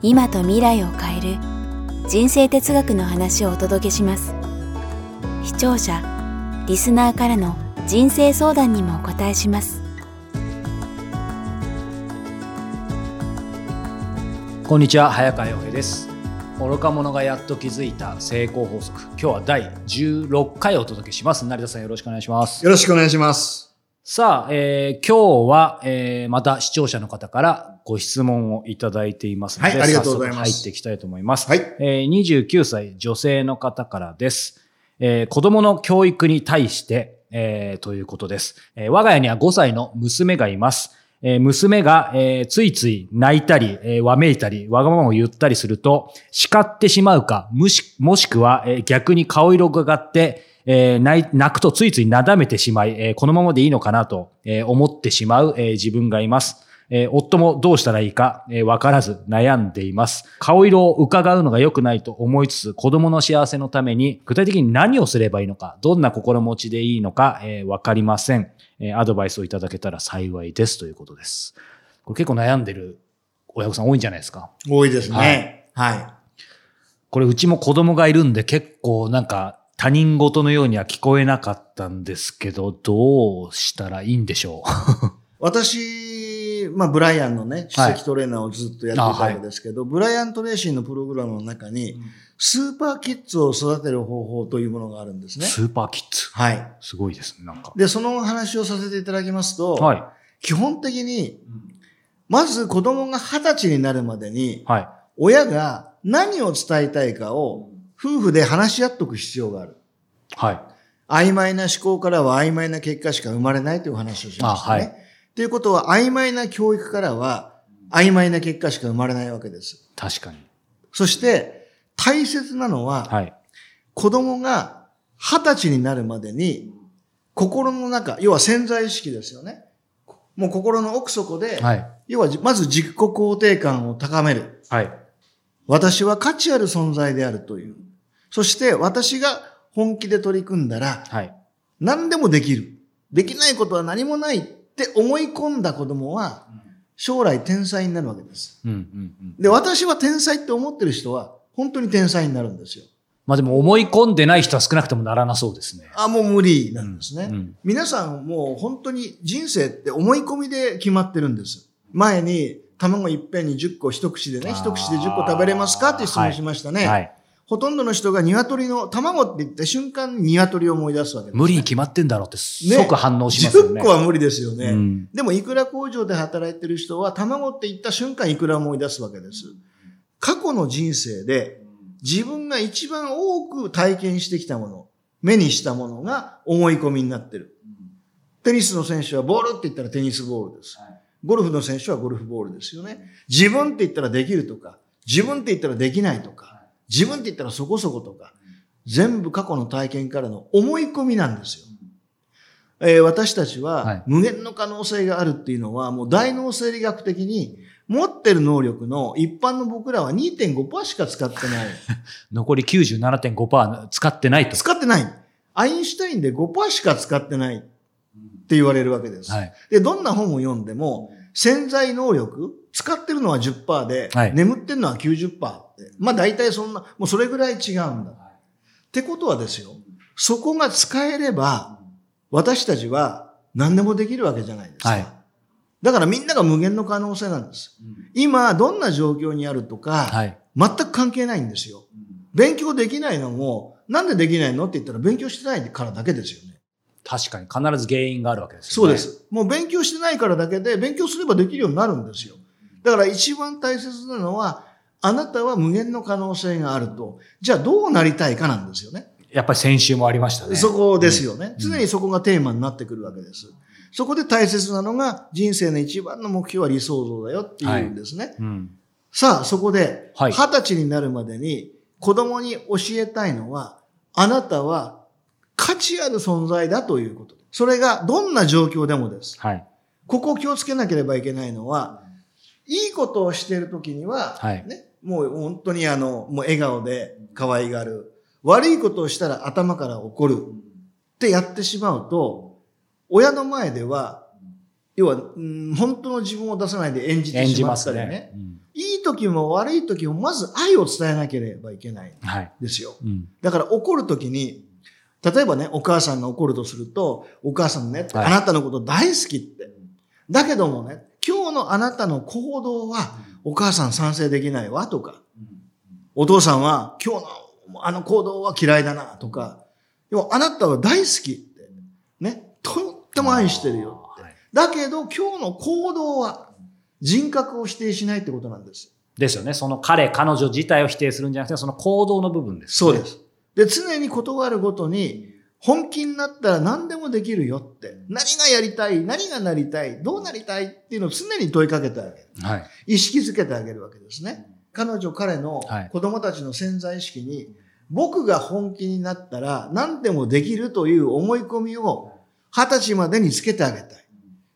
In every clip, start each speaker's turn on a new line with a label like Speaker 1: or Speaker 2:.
Speaker 1: 今と未来を変える人生哲学の話をお届けします。視聴者リスナーからの人生相談にもお答えします。
Speaker 2: こんにちは早川洋平です。愚か者がやっと気づいた成功法則。今日は第16回お届けします。成田さんよろしくお願いします。
Speaker 3: よろしくお願いします。
Speaker 2: さあ、えー今日は、えーまた視聴者の方からご質問をいただいていますので、
Speaker 3: はいありがとうございます
Speaker 2: 入っていきたいと思います。
Speaker 3: はい
Speaker 2: えー29歳女性の方からです。えー子供の教育に対して、えーということです、えー我が家には5歳の娘がいます。えー娘が、えーついつい泣いたり、えーわめいたり、わがままを言ったりすると、叱ってしまうか、もしもしくは、えー逆に顔色が上がって、えー泣くとついついなだめてしまい、えーこのままでいいのかなと、えー思ってしまう、えー自分がいます。えー夫もどうしたらいいか、えーわからず悩んでいます。顔色を伺うのが良くないと思いつつ、子供の幸せのために具体的に何をすればいいのか、どんな心持ちでいいのか、えーわかりません、えーアドバイスをいただけたら幸いですということです。これ結構悩んでる親御さん多いんじゃないですか？
Speaker 3: 多いですね。はい。
Speaker 2: これうちも子供がいるんで結構なんか他人事のようには聞こえなかったんですけど、どうしたらいいんでしょう？
Speaker 3: 私、まあ、ブライアンのね、
Speaker 2: はい
Speaker 3: 首席トレーナーをずっとやっていたわけですけど、ブライアン・トレーシーのプログラムの中に、スーパーキッズを育てる方法というものがあるんですね。
Speaker 2: スーパーキッズ？
Speaker 3: はい。
Speaker 2: すごいですね、なんか。
Speaker 3: で、その話をさせていただきますと、
Speaker 2: はい。
Speaker 3: 基本的に、まず子供が二十歳になるまでに、
Speaker 2: はい。
Speaker 3: 親が何を伝えたいかを夫婦で話し合っとく必要がある。
Speaker 2: はい。
Speaker 3: 曖昧な思考からは曖昧な結果しか生まれないという話をしましたね。
Speaker 2: あはい
Speaker 3: ということは、曖昧な教育からは曖昧な結果しか生まれないわけです。
Speaker 2: 確かに。
Speaker 3: そして、大切なのは、
Speaker 2: はい。
Speaker 3: 子供が二十歳になるまでに、心の中、要は潜在意識ですよね。もう心の奥底で、
Speaker 2: はい。
Speaker 3: 要はまず自己肯定感を高める。
Speaker 2: はい。
Speaker 3: 私は価値ある存在であるという。そして私が本気で取り組んだら、
Speaker 2: はい。
Speaker 3: 何でもできる。できないことは何もないって思い込んだ子供は、将来天才になるわけです。
Speaker 2: うんうんうん。
Speaker 3: で、私は天才って思ってる人は、本当に天才になるんですよ。
Speaker 2: まあでも思い込んでない人は少なくともならなそうですね。
Speaker 3: あ、もう無理なんですね。
Speaker 2: うんうん
Speaker 3: 皆さんもう本当に人生って思い込みで決まってるんです。前に卵いっぺんに10個一口でね、一口で10個食べれますかって質問しましたね。
Speaker 2: はい。
Speaker 3: ほとんどの人が鶏の、卵って言った瞬間に鶏を思い出すわけです、
Speaker 2: 無理に決まってんだろうって即反応しますよね。
Speaker 3: 10個は無理ですよね。
Speaker 2: うん
Speaker 3: でも、いくら工場で働いてる人は、卵って言った瞬間、いくら思い出すわけです。過去の人生で、自分が一番多く体験してきたもの、目にしたものが思い込みになってる。テニスの選手はボールって言ったらテニスボールです。ゴルフの選手はゴルフボールですよね。自分って言ったらできるとか、自分って言ったらできないとか、自分って言ったらそこそことか、全部過去の体験からの思い込みなんですよ。えー私たち
Speaker 2: は
Speaker 3: 無限の可能性があるっていうのは、もう大脳生理学的に持ってる能力の一般の僕らは2.5%しか使ってない。
Speaker 2: 残り97.5%使ってないと。
Speaker 3: 使ってない。アインシュタインで5%しか使ってないって言われるわけです。
Speaker 2: はい。
Speaker 3: で、どんな本を読んでも、潜在能力、使ってるのは10%で、
Speaker 2: はい
Speaker 3: 眠ってるのは90%って。まあ大体そんな、もうそれぐらい違うんだ。ってことはですよ、そこが使えれば、私たちは何でもできるわけじゃないですか。
Speaker 2: はい
Speaker 3: だからみんなが無限の可能性なんです。今、どんな状況にあるとか、
Speaker 2: はい。
Speaker 3: 全く関係ないんですよ。勉強できないのも、なんでできないのって言ったら勉強してないからだけですよね。
Speaker 2: 確かに必ず原因があるわけですよね。
Speaker 3: そうで。す。もう勉強してないからだけで、勉強すればできるようになるんですよ。だから一番大切なのは、あなたは無限の可能性があると。じゃあどうなりたいかなんですよね。
Speaker 2: やっぱり先週もありましたね。
Speaker 3: そこですよね、
Speaker 2: うん
Speaker 3: 常にそこがテーマになってくるわけです。そこで大切なのが、人生の一番の目標は理想像だよっていうんですね。
Speaker 2: うん。
Speaker 3: さあ、そこで、
Speaker 2: はい
Speaker 3: 二十歳になるまでに子供に教えたいのは、あなたは価値ある存在だということ。それがどんな状況でもです。
Speaker 2: はい。
Speaker 3: ここを気をつけなければいけないのは、いいことをしているときには、
Speaker 2: はい
Speaker 3: ね、もう本当にあの、もう笑顔で可愛がる。悪いことをしたら頭から怒る。ってやってしまうと、親の前では、要は、うん本当の自分を出さないで演じてしま。ったりね。
Speaker 2: うん
Speaker 3: いい時も悪い時もまず愛を伝えなければいけない。ですよ。
Speaker 2: うん。
Speaker 3: だから怒る時に、例えばね、お母さんが怒るとすると、お母さんね、
Speaker 2: はい
Speaker 3: あなたのこと大好きって。だけどもね、今日のあなたの行動は、お母さん賛成できないわとか、お父さんは今日のあの行動は嫌いだなとか、要はあなたは大好きって、ね、とっても愛してるよって。
Speaker 2: はい
Speaker 3: だけど今日の行動は人格を否定しないってことなんです。
Speaker 2: ですよね。その彼、彼女自体を否定するんじゃなくて、その行動の部分です、
Speaker 3: そうで。す。で、常に断るごとに、本気になったら何でもできるよって。何がやりたい何がなりたいどうなりたいっていうのを常に問いかけてあげる。
Speaker 2: はい。
Speaker 3: 意識づけてあげるわけですね。彼女、彼の
Speaker 2: はい
Speaker 3: 子供たちの潜在意識に、僕が本気になったら何でもできるという思い込みを二十歳までにつけてあげたい。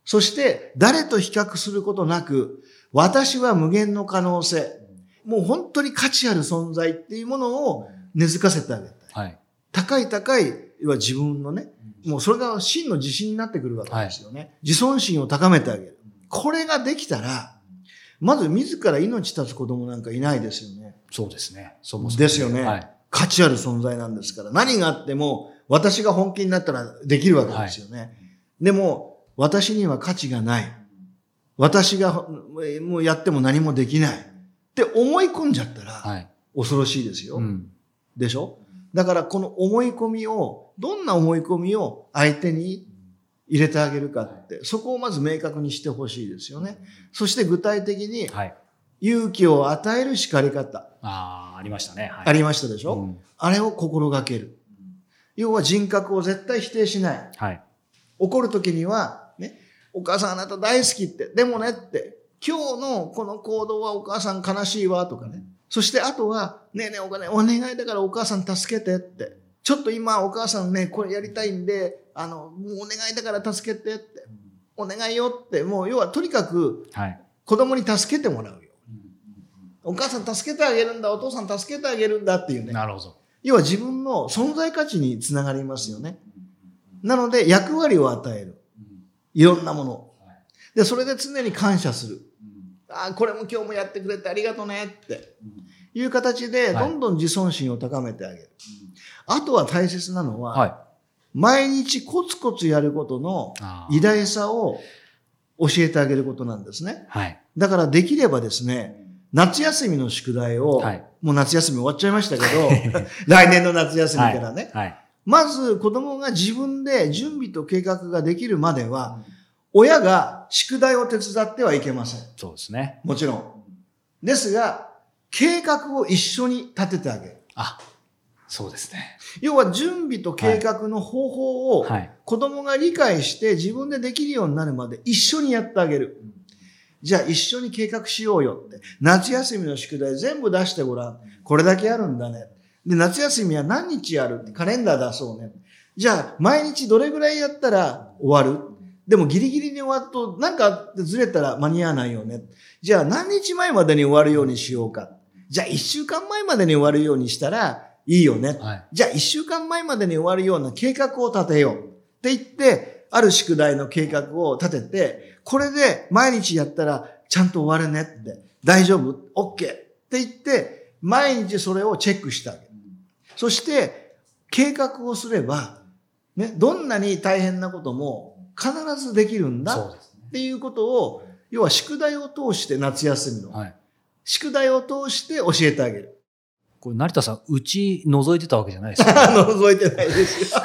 Speaker 3: そして、誰と比較することなく、私は無限の可能性、もう本当に価値ある存在っていうものを根付かせてあげたい。
Speaker 2: はい。
Speaker 3: 高い高い、要は自分のね、もうそれが真の自信になってくるわけですよね。自尊心を高めてあげる。これができたら、まず自ら命絶つ子供なんかいないですよね。
Speaker 2: そうですね。そもそも
Speaker 3: ですよね
Speaker 2: はい。
Speaker 3: 価値ある存在なんですから。何があっても、私が本気になったらできるわけですよね。でも、私には価値がない。私がえもうやっても何もできない。って思い込んじゃったら、
Speaker 2: はい。
Speaker 3: 恐ろしいですよ。
Speaker 2: うん。
Speaker 3: でしょ？だからこの思い込みを、どんな思い込みを相手に入れてあげるかって、そこをまず明確にしてほしいですよね。そして具体的に
Speaker 2: はい。
Speaker 3: 勇気を与える叱り方、
Speaker 2: ああ、ありましたね。はい。
Speaker 3: ありましたでしょ、
Speaker 2: うん
Speaker 3: あれを心がける。要は人格を絶対否定しない。
Speaker 2: はい。
Speaker 3: 怒るときには、ね、お母さんあなた大好きって、でもねって、今日のこの行動はお母さん悲しいわとかね。そしてあとは、ねえねえお金、お願いだからお母さん助けてって。ちょっと今お母さんね、これやりたいんで、あの、もうお願いだから助けてって。お願いよって、もう要はとにかく
Speaker 2: はい。
Speaker 3: 子供に助けてもらうよ。お母さん助けてあげるんだ、お父さん助けてあげるんだっていうね。
Speaker 2: なるほど。
Speaker 3: 要は自分の存在価値につながりますよね。なので役割を与える。いろんなものを。で、それで常に感謝する。ああ、これも今日もやってくれてありがとねっていう形で、
Speaker 2: はい
Speaker 3: どんどん自尊心を高めてあげる。あとは大切なのは、
Speaker 2: はい。
Speaker 3: 毎日コツコツやることの偉大さを教えてあげることなんですね。
Speaker 2: はい。
Speaker 3: だからできればですね、夏休みの宿題を、
Speaker 2: はい
Speaker 3: もう夏休み終わっちゃいましたけど、来年の夏休み
Speaker 2: はい。
Speaker 3: からね、
Speaker 2: はい。
Speaker 3: まず子供が自分で準備と計画ができるまでは、親が宿題を手伝ってはいけません。
Speaker 2: そうですね。
Speaker 3: もちろん。ですが、計画を一緒に立ててあげる。
Speaker 2: あ、そうですね。
Speaker 3: 要は準備と計画の方法を
Speaker 2: はい。
Speaker 3: 子供が理解して自分でできるようになるまで一緒にやってあげる。じゃあ一緒に計画しようよって。夏休みの宿題全部出してごらん。これだけあるんだね。で、夏休みは何日やるってカレンダー出そうね。じゃあ毎日どれぐらいやったら終わるでもギリギリに終わるとなんかずれたら間に合わないよね。じゃあ何日前までに終わるようにしようか。じゃあ一週間前までに終わるようにしたらいいよね。
Speaker 2: はい。
Speaker 3: じゃあ一週間前までに終わるような計画を立てようって言って、ある宿題の計画を立てて、これで毎日やったらちゃんと終わるねって、大丈夫 ?OK って言って、毎日それをチェックしてあげる。そして、計画をすれば、ね、どんなに大変なことも必ずできるんだっ。ていうことを、要は宿題を通して夏休みの、
Speaker 2: はい。
Speaker 3: 宿題を通して教えてあげる。
Speaker 2: これ成田さん、うち覗いてたわけじゃないですよ、ね。
Speaker 3: 覗いてないですよ。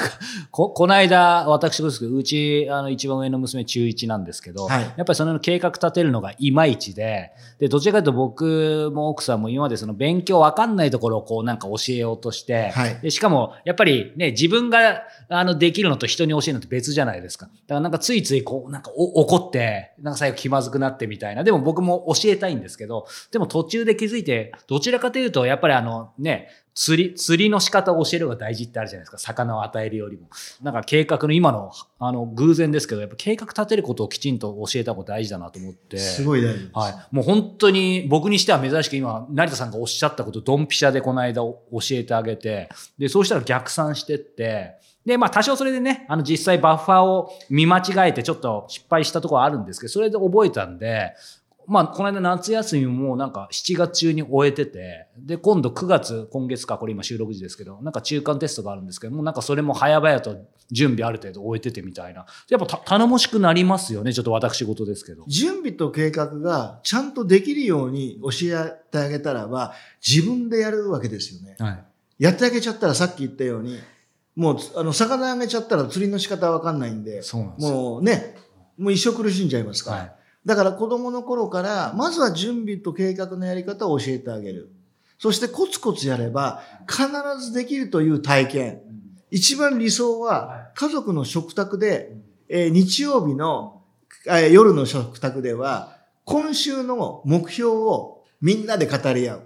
Speaker 2: こ、この間、私ですけど、うち、あの、一番上の娘中1なんですけど、
Speaker 3: はい
Speaker 2: やっぱりその計画立てるのがいまいちで、で、どちらかというと僕も奥さんも今までその勉強わかんないところをこうなんか教えようとして、
Speaker 3: はい
Speaker 2: で、しかも、やっぱりね、自分が、あの、できるのと人に教えるのって別じゃないですか。だからなんかついついこう、なんかお怒って、なんか最後気まずくなってみたいな。でも僕も教えたいんですけど、でも途中で気づいて、どちらかというと、やっぱりあの、ね、釣り、釣りの仕方を教えるのが大事ってあるじゃないですか。魚を与えるよりも。なんか計画の今の、あの、偶然ですけど、やっぱ計画立てることをきちんと教えた方が大事だなと思って。
Speaker 3: すごい大事です。
Speaker 2: はい。もう本当に僕にしては珍しく今、成田さんがおっしゃったこと、ドンピシャでこの間教えてあげて、で、そうしたら逆算してって、で、まあ多少それでね、あの実際バッファーを見間違えてちょっと失敗したところはあるんですけど、それで覚えたんで、まあこの間夏休みもなんか7月中に終えてて、で、今度9月、今月か、これ今収録時ですけど、なんか中間テストがあるんですけども、なんかそれも早々と準備ある程度終えててみたいな。やっぱた頼もしくなりますよね、ちょっと私事ですけど。
Speaker 3: 準備と計画がちゃんとできるように教えてあげたらば、自分でやるわけですよね。
Speaker 2: はい。
Speaker 3: やってあげちゃったらさっき言ったように、もう、あの、魚あげちゃったら釣りの仕方わかんないんで、
Speaker 2: そうなんですよ。
Speaker 3: もうね、もう一生苦しんじゃいますから。
Speaker 2: はい。
Speaker 3: だから子供の頃から、まずは準備と計画のやり方を教えてあげる。そしてコツコツやれば、必ずできるという体験。一番理想は、家族の食卓で、えー日曜日の、えー夜の食卓では、今週の目標をみんなで語り合う。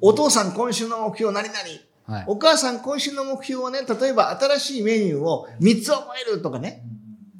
Speaker 3: お父さん今週の目標何々？
Speaker 2: はい。
Speaker 3: お母さん今週の目標はね、例えば新しいメニューを3つ覚えるとかね。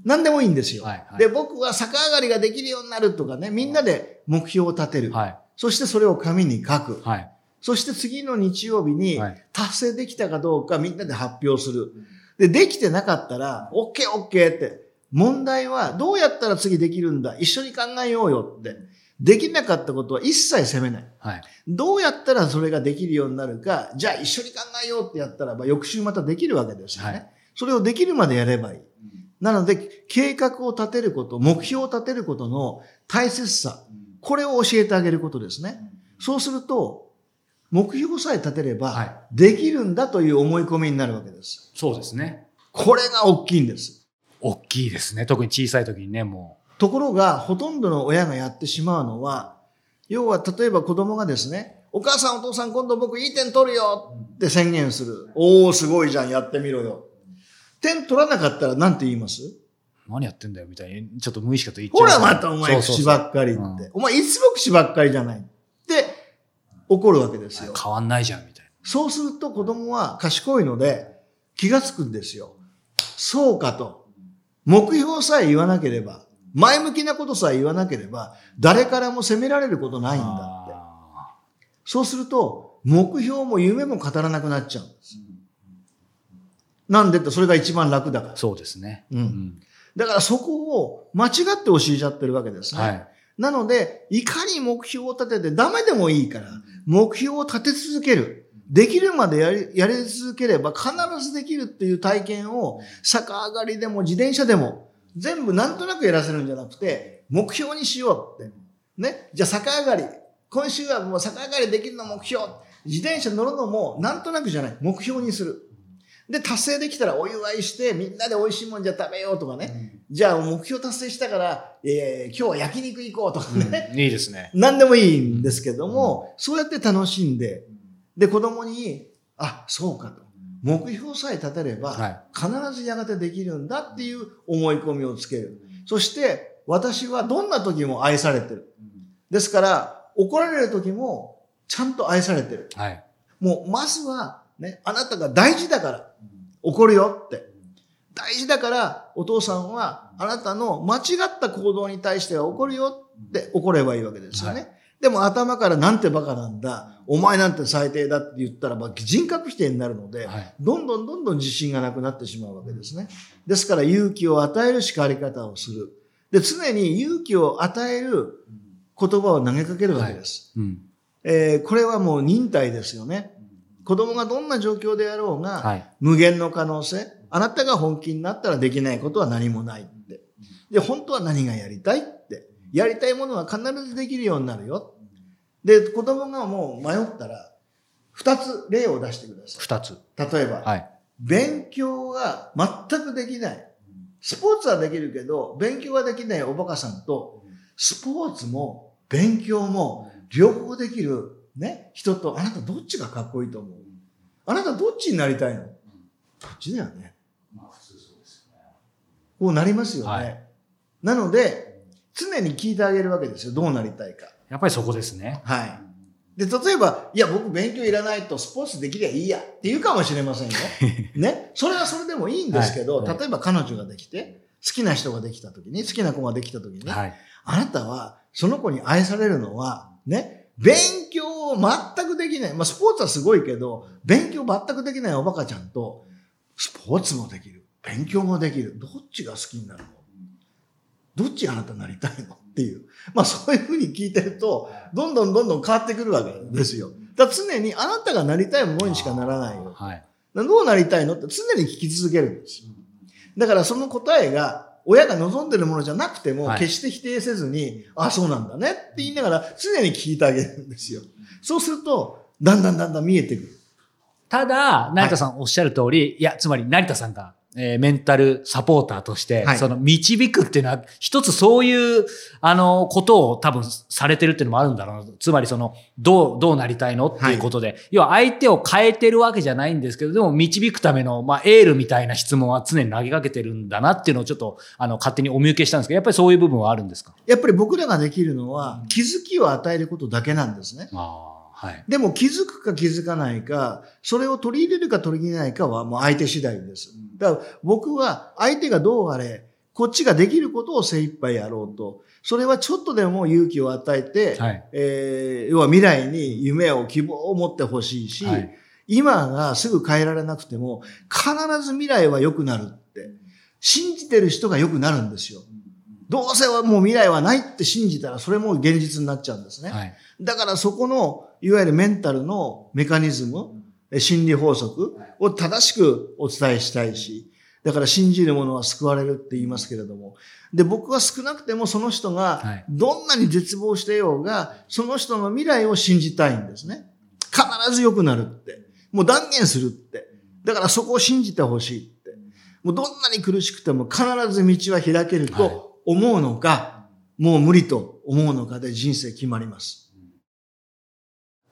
Speaker 3: 何でもいいんですよ。
Speaker 2: はいはい
Speaker 3: で、僕は逆上がりができるようになるとかね、みんなで目標を立てる。
Speaker 2: はい。
Speaker 3: そしてそれを紙に書く。
Speaker 2: はい。
Speaker 3: そして次の日曜日に
Speaker 2: はい
Speaker 3: 達成できたかどうかみんなで発表する。で、できてなかったら、OK、OK って。問題はどうやったら次できるんだ？一緒に考えようよって。できなかったことは一切責めない。
Speaker 2: はい。
Speaker 3: どうやったらそれができるようになるか、じゃあ一緒に考えようってやったらば、翌週またできるわけですよね。
Speaker 2: はい
Speaker 3: それをできるまでやればいい。なので、計画を立てること、目標を立てることの大切さ、これを教えてあげることですね。そうすると、目標さえ立てれば、
Speaker 2: はい
Speaker 3: できるんだという思い込みになるわけです。
Speaker 2: そうですね。
Speaker 3: これが大きいんです。
Speaker 2: 大きいですね。特に小さい時にね、も
Speaker 3: ところが、ほとんどの親がやってしまうのは、要は、例えば子供がですね、お母さんお父さん今度僕いい点取るよって宣言する。おー、すごいじゃん、やってみろよ。点取らなかったら何て言います？
Speaker 2: う、何やってんだよ、みたいに、ちょっと無意識と言っちゃ
Speaker 3: ほ
Speaker 2: いますね
Speaker 3: らまたお前
Speaker 2: そうそうそう
Speaker 3: 口ばっかりって。
Speaker 2: うん
Speaker 3: お前いつも口ばっかりじゃない。って怒るわけですよ。
Speaker 2: 変わんないじゃん、みたい
Speaker 3: そうすると子供は賢いので気がつくんですよ。そうかと。目標さえ言わなければ、前向きなことさえ言わなければ、誰からも責められることないん
Speaker 2: な。
Speaker 3: だって。
Speaker 2: あ
Speaker 3: そうすると、目標も夢も語らなくなっちゃうんです。なんでってそれが一番楽だから
Speaker 2: ー。そうですね。
Speaker 3: うんだからそこを間違って教えちゃってるわけですね。
Speaker 2: はい。
Speaker 3: なので、いかに目標を立ててダメでもいいから、目標を立て続ける。できるまでやり、やり続ければ必ずできるっていう体験を、逆上がりでも自転車でも、全部なんとなくやらせるんじゃなくて、目標にしようって。ね。じゃあ逆上がり。今週はもう逆上がりできるの目標。自転車乗るのもなんとなくじゃない。目標にする。で、達成できたらお祝いして、みんなで美味しいもんじゃ食べようとかね。じゃあ目標達成したから、えー今日は焼肉行こうとかね。
Speaker 2: いいですね。
Speaker 3: 何でもいいんですけども、そうやって楽しんで、で、子供に、あ、そうかと。目標さえ立てれば、
Speaker 2: はい
Speaker 3: 必ずやがてできるんだっていう思い込みをつける。そして、私はどんな時も愛されてる。ですから、怒られる時も、ちゃんと愛されてる。
Speaker 2: はい。
Speaker 3: もう、まずは、ね、あなたが大事だから、怒るよって。大事だから、お父さんは、あなたの間違った行動に対しては怒るよって怒ればいいわけですよね。
Speaker 2: は
Speaker 3: でも頭からなんてバカなんだ、お前なんて最低だって言ったらば人格否定になるので、
Speaker 2: はい
Speaker 3: どんどんどんどん自信がなくなってしまうわけですね。ですから勇気を与える叱り方をする。で、常に勇気を与える言葉を投げかけるわけです。
Speaker 2: うん。
Speaker 3: えーこれはもう忍耐ですよね。子供がどんな状況であろうが、
Speaker 2: はい。
Speaker 3: 無限の可能性、あなたが本気になったらできないことは何もないって。で、本当は何がやりたいって。やりたいものは必ずできるようになるよ。で、子供がもう迷ったら、二つ例を出してくださ
Speaker 2: 二つ。
Speaker 3: い。例えば、
Speaker 2: はい。
Speaker 3: 勉強が全くできない。スポーツはできるけど、勉強ができないおバカさんと、スポーツも勉強も両方できる、ね、人と、あなたどっちがかっこいいと思う？あなたどっちになりたいの？どっちだよね。こうなりますよね。
Speaker 2: はい
Speaker 3: なので、常に聞いてあげるわけですよ。どうなりたいか。
Speaker 2: やっぱりそこですね。
Speaker 3: はい。で、例えば、いや、僕勉強いらないとスポーツできりゃいいやって言うかもしれませんよ。ね。それはそれでもいいんですけど、
Speaker 2: はいはい
Speaker 3: 例えば彼女ができて、好きな人ができた時に、好きな子ができた時に、
Speaker 2: はい。
Speaker 3: あなたはその子に愛されるのは、ね、勉強を全くできない。まあ、スポーツはすごいけど、勉強全くできないおバカちゃんと、スポーツもできる。勉強もできる。どっちが好きになるの？どっちがあなたになりたいの？っていう。まあそういうふうに聞いてると、どんどんどんどん変わってくるわけですよ。だから常にあなたがなりたいものにしかならないよ。
Speaker 2: はい。
Speaker 3: どうなりたいの？って常に聞き続けるんですよ。だからその答えが、親が望んでるものじゃなくても、
Speaker 2: はい
Speaker 3: 決して否定せずに、あ、そうなんだねって言いながら常に聞いてあげるんですよ。そうすると、だんだんだんだん見えてくる。
Speaker 2: ただ、成田さんおっしゃる通り、い、や、つまり成田さんが、えーメンタルサポーターとして、
Speaker 3: はい。
Speaker 2: その導くっていうのは、一つそういう、あの、ことを多分されてるっていうのもあるんだろう。な。つまりその、どう、どうなりたいのっていうことで、要は相手を変えてるわけじゃないんですけど、でも導くための、まあ、エールみたいな質問は常に投げかけてるんだなっていうのをちょっと、あの、勝手にお見受けしたんですけど、やっぱりそういう部分はあるんですか？
Speaker 3: やっぱり僕らができるのは、気づきを与えることだけなんですね。
Speaker 2: ああ、はい。
Speaker 3: でも気づくか気づかないか、それを取り入れるか取り入れないかはもう相手次第です。だから僕は相手がどうあれ、こっちができることを精一杯やろうと。それはちょっとでも勇気を与えて、
Speaker 2: はい
Speaker 3: えー要は未来に夢を希望を持ってほしいし、
Speaker 2: はい
Speaker 3: 今がすぐ変えられなくても、必ず未来は良くなるって、信じてる人が良くなるんですよ。どうせはもう未来はないって信じたら、それも現実になっちゃうんですね。
Speaker 2: はい。
Speaker 3: だからそこの、いわゆるメンタルのメカニズム、え心理法則を正しくお伝えしたいし、だから信じる者は救われるって言いますけれども、で、僕は少なくてもその人
Speaker 2: は
Speaker 3: が
Speaker 2: い
Speaker 3: どんなに絶望してようが、その人の未来を信じたいんですね。必ず良くなるって。もう断言するって。だからそこを信じてほしいって。もうどんなに苦しくても必ず道は開けると思うのか、もう無理と思うのかで人生決まります。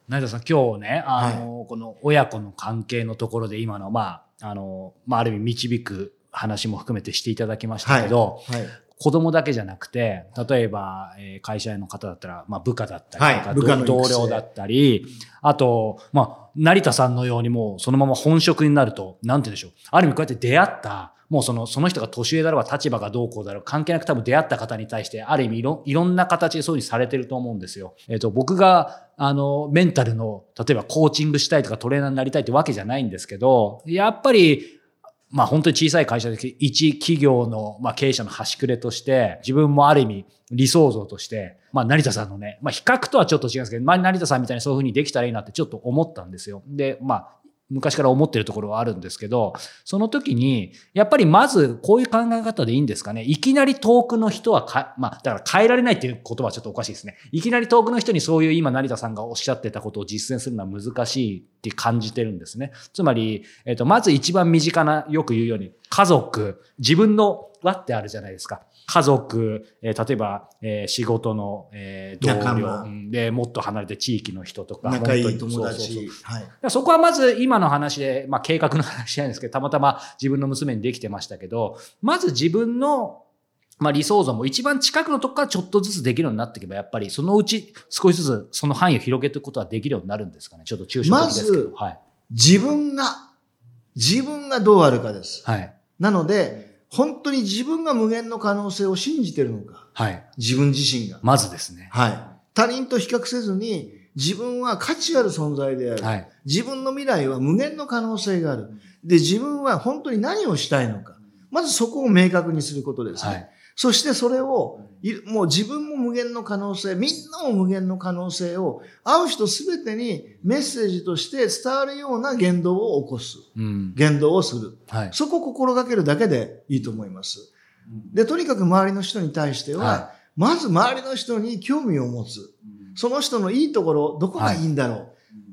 Speaker 2: 成田さん、今日ね、あの、この親子の関係のところで今の、まあ、あの、まあ、ある意味導く話も含めてしていただきましたけど、
Speaker 3: はい。
Speaker 2: 子供だけじゃなくて、例えば、えー会社員の方だったら、まあ、部下だったりとか、
Speaker 3: はい部下の育成
Speaker 2: 同僚だったり、あと、まあ、成田さんのようにもうそのまま本職になると、なんて言うんでしょう。ある意味こうやって出会った、もうその、その人が年上だろうが立場がどうこうだろう関係なく多分出会った方に対して、ある意味いろいろんな形でそういうふうにされてると思うんですよ。えっ、と、僕が、あの、メンタルの、例えばコーチングしたいとかトレーナーになりたいってわけじゃないんですけど、やっぱり、まあ本当に小さい会社で一企業のまあ経営者の端くれとして自分もある意味理想像としてまあ成田さんのね、まあ比較とはちょっと違うんですけど、まあ成田さんみたいにそういうふうにできたらいいなってちょっと思ったんですよ。で、まあ昔から思ってるところはあるんですけど、その時に、やっぱりまずこういう考え方でいいんですかね？いきなり遠くの人はか、まあだから変えられないっていう言葉はちょっとおかしいですね。いきなり遠くの人にそういう今成田さんがおっしゃってたことを実践するのは難しいって感じてるんですね。つまり、えっ、と、まず一番身近な、よく言うように、家族、自分の輪ってあるじゃないですか。家族、えー例えば、えー仕事の、えー同僚で、もっと離れて地域の人とか。
Speaker 3: 仲いい友
Speaker 2: そうそうそう
Speaker 3: 達。
Speaker 2: そこはまず今の話で、まあ計画の話なんですけど、たまたま自分の娘にできてましたけど、まず自分の、まあ理想像も一番近くのとこからちょっとずつできるようになっていけば、やっぱりそのうち少しずつその範囲を広げていくことはできるようになるんですかね。ちょっと抽象的ですけど。
Speaker 3: まず
Speaker 2: はい。
Speaker 3: 自分が、自分がどうあるかです。
Speaker 2: はい。
Speaker 3: なので、本当に自分が無限の可能性を信じてるのか？
Speaker 2: はい。
Speaker 3: 自分自身が。
Speaker 2: まずですね。
Speaker 3: はい。他人と比較せずに、自分は価値ある存在である。
Speaker 2: はい。
Speaker 3: 自分の未来は無限の可能性がある。で、自分は本当に何をしたいのか。まずそこを明確にすることですね。
Speaker 2: はい。
Speaker 3: そしてそれを、いもう自分も無限の可能性、みんなも無限の可能性を、会う人すべてにメッセージとして伝わるような言動を起こす。
Speaker 2: うん。
Speaker 3: 言動をする。
Speaker 2: はい。
Speaker 3: そこを心がけるだけでいいと思います。で、とにかく周りの人に対しては、
Speaker 2: は
Speaker 3: まず周りの人に興味を持つ。その人のいいところ、どこがいいんだろう。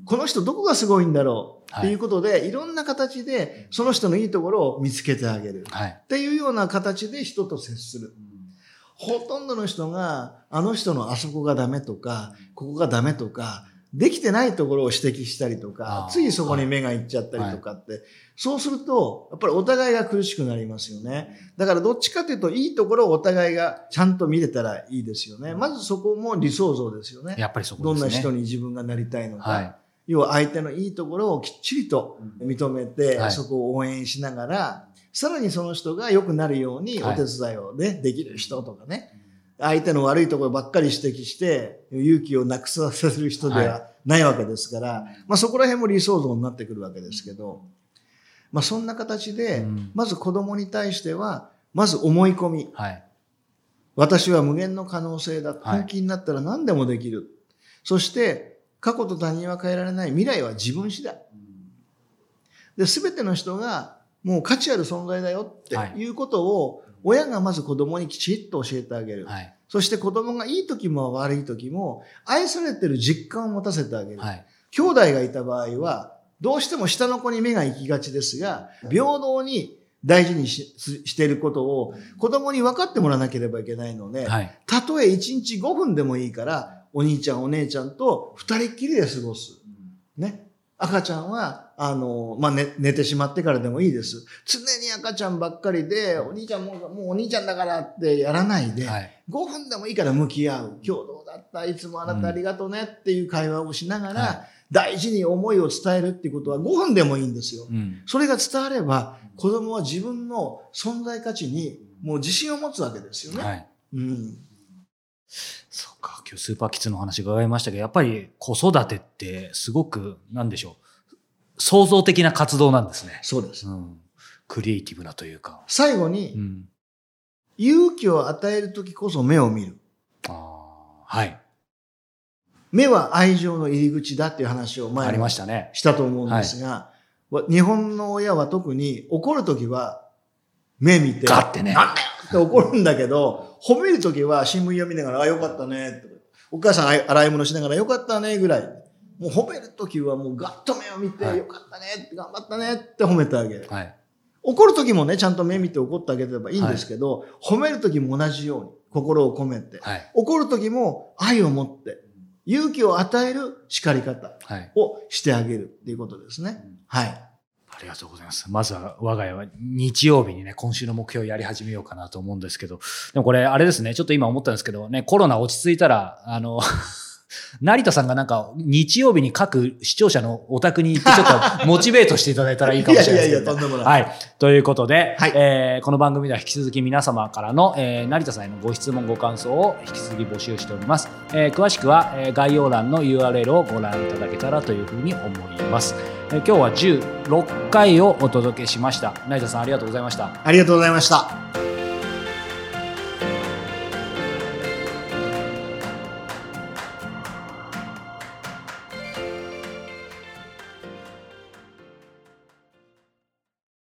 Speaker 3: この人どこがすごいんだろうっていうことで、い、ろんな形でその人のいいところを見つけてあげる。
Speaker 2: はい。
Speaker 3: っていうような形で人と接する。ほとんどの人が、あの人のあそこがダメとか、ここがダメとか、できてないところを指摘したりとかついそこに目がいっちゃったりとかって、そうすると、やっぱりお互いが苦しくなりますよね。だからどっちかというと、いいところをお互いがちゃんと見れたらいいですよね。まずそこも理想像ですよね。
Speaker 2: やっぱりそこ
Speaker 3: どん
Speaker 2: ですね。
Speaker 3: な人に自分がなりたいのか。
Speaker 2: はい。
Speaker 3: 要は相手のいいところをきっちりと認めて、
Speaker 2: はい
Speaker 3: そこを応援しながら、さらにその人が良くなるようにお
Speaker 2: はい
Speaker 3: 手伝いをね、できる人とかね、相手の悪いところばっかり指摘して、勇気をなくさせる人で
Speaker 2: は
Speaker 3: はないわけですから、まあそこら辺も理想像になってくるわけですけど、まあそんな形で、
Speaker 2: うん
Speaker 3: まず子供に対しては、まず思い込み。
Speaker 2: はい。
Speaker 3: 私は無限の可能性だ。
Speaker 2: はい
Speaker 3: 本気になったら何でもできる。そして、過去と他人は変えられない。未来は自分次第。で、すべての人がもう価値ある存在だよって
Speaker 2: はい
Speaker 3: いうことを、親がまず子供にきちっと教えてあげる。
Speaker 2: はい。
Speaker 3: そして子供がいい時も悪い時も、愛されてる実感を持たせてあげる。
Speaker 2: はい。
Speaker 3: 兄弟がいた場合は、どうしても下の子に目が行きがちですが、平等に大事にししていることを子供に分かってもらわなければいけないので、
Speaker 2: はい。
Speaker 3: たとえ1日5分でもいいから、お兄ちゃんお姉ちゃんと二人っきりで過ごす。ね。赤ちゃんは、あの、まあ、寝、寝てしまってからでもいいです。常に赤ちゃんばっかりで、お兄ちゃんもう、もうお兄ちゃんだからってやらないで、
Speaker 2: はい。
Speaker 3: 5分でもいいから向き合う。今日どうだった？いつもあなたありがとうねっていう会話をしながら、
Speaker 2: は
Speaker 3: 大事に思いを伝えるっていうことは5分でもいいんですよ。
Speaker 2: うん。
Speaker 3: それが伝われば、子供は自分の存在価値にもう自信を持つわけですよね。
Speaker 2: はい。
Speaker 3: うん。
Speaker 2: 今日スーパーキッズのお話伺いましたけど、やっぱり子育てってすごく、なんでしょう、創造的な活動なんですね。
Speaker 3: そうです。
Speaker 2: うん。クリエイティブなというか。う
Speaker 3: 最後に、
Speaker 2: ん。
Speaker 3: 勇気を与えるときこそ目を見る。
Speaker 2: ああ、はい。
Speaker 3: 目は愛情の入り口だっていう話を
Speaker 2: あり
Speaker 3: 前に
Speaker 2: ましたね。
Speaker 3: したと思うんですが、わ日本の親は特に怒るときは目見て、
Speaker 2: ガッてね。
Speaker 3: なんだよって怒るんだけど、褒めるときは新聞読みながら、あ、よかったねって。お母さん洗い物しながら、よかったねぐらい。もう褒めるときはもうガッと目を見て、
Speaker 2: はい
Speaker 3: よかったねって、頑張ったねって褒めてあげる。
Speaker 2: はい。
Speaker 3: 怒るときもね、ちゃんと目見て怒ってあげればいいんですけど、褒めるときも同じように、心を込めて。
Speaker 2: はい。
Speaker 3: 怒るときも愛を持って、勇気を与える叱り方
Speaker 2: はい。
Speaker 3: をしてあげるっていうことですね。はい。
Speaker 2: ありがとうございます。まずは我が家は日曜日にね、今週の目標をやり始めようかなと思うんですけど、でもこれあれですね、ちょっと今思ったんですけどね、コロナ落ち着いたら、あの、成田さんがなんか日曜日に各視聴者のお宅に行ってちょっとモチベートしていただいたらいいかもしれないですけど、
Speaker 3: いやいやいやとんでもない
Speaker 2: はい。ということで、
Speaker 3: はい
Speaker 2: えーこの番組では引き続き皆様からの、えー成田さんへのご質問、ご感想を引き続き募集しております。えー詳しくは、えー概要欄の URL をご覧いただけたらというふうに思います。えー今日は16回をお届けしました。成田さんありがとうございました。
Speaker 3: ありがとうございました。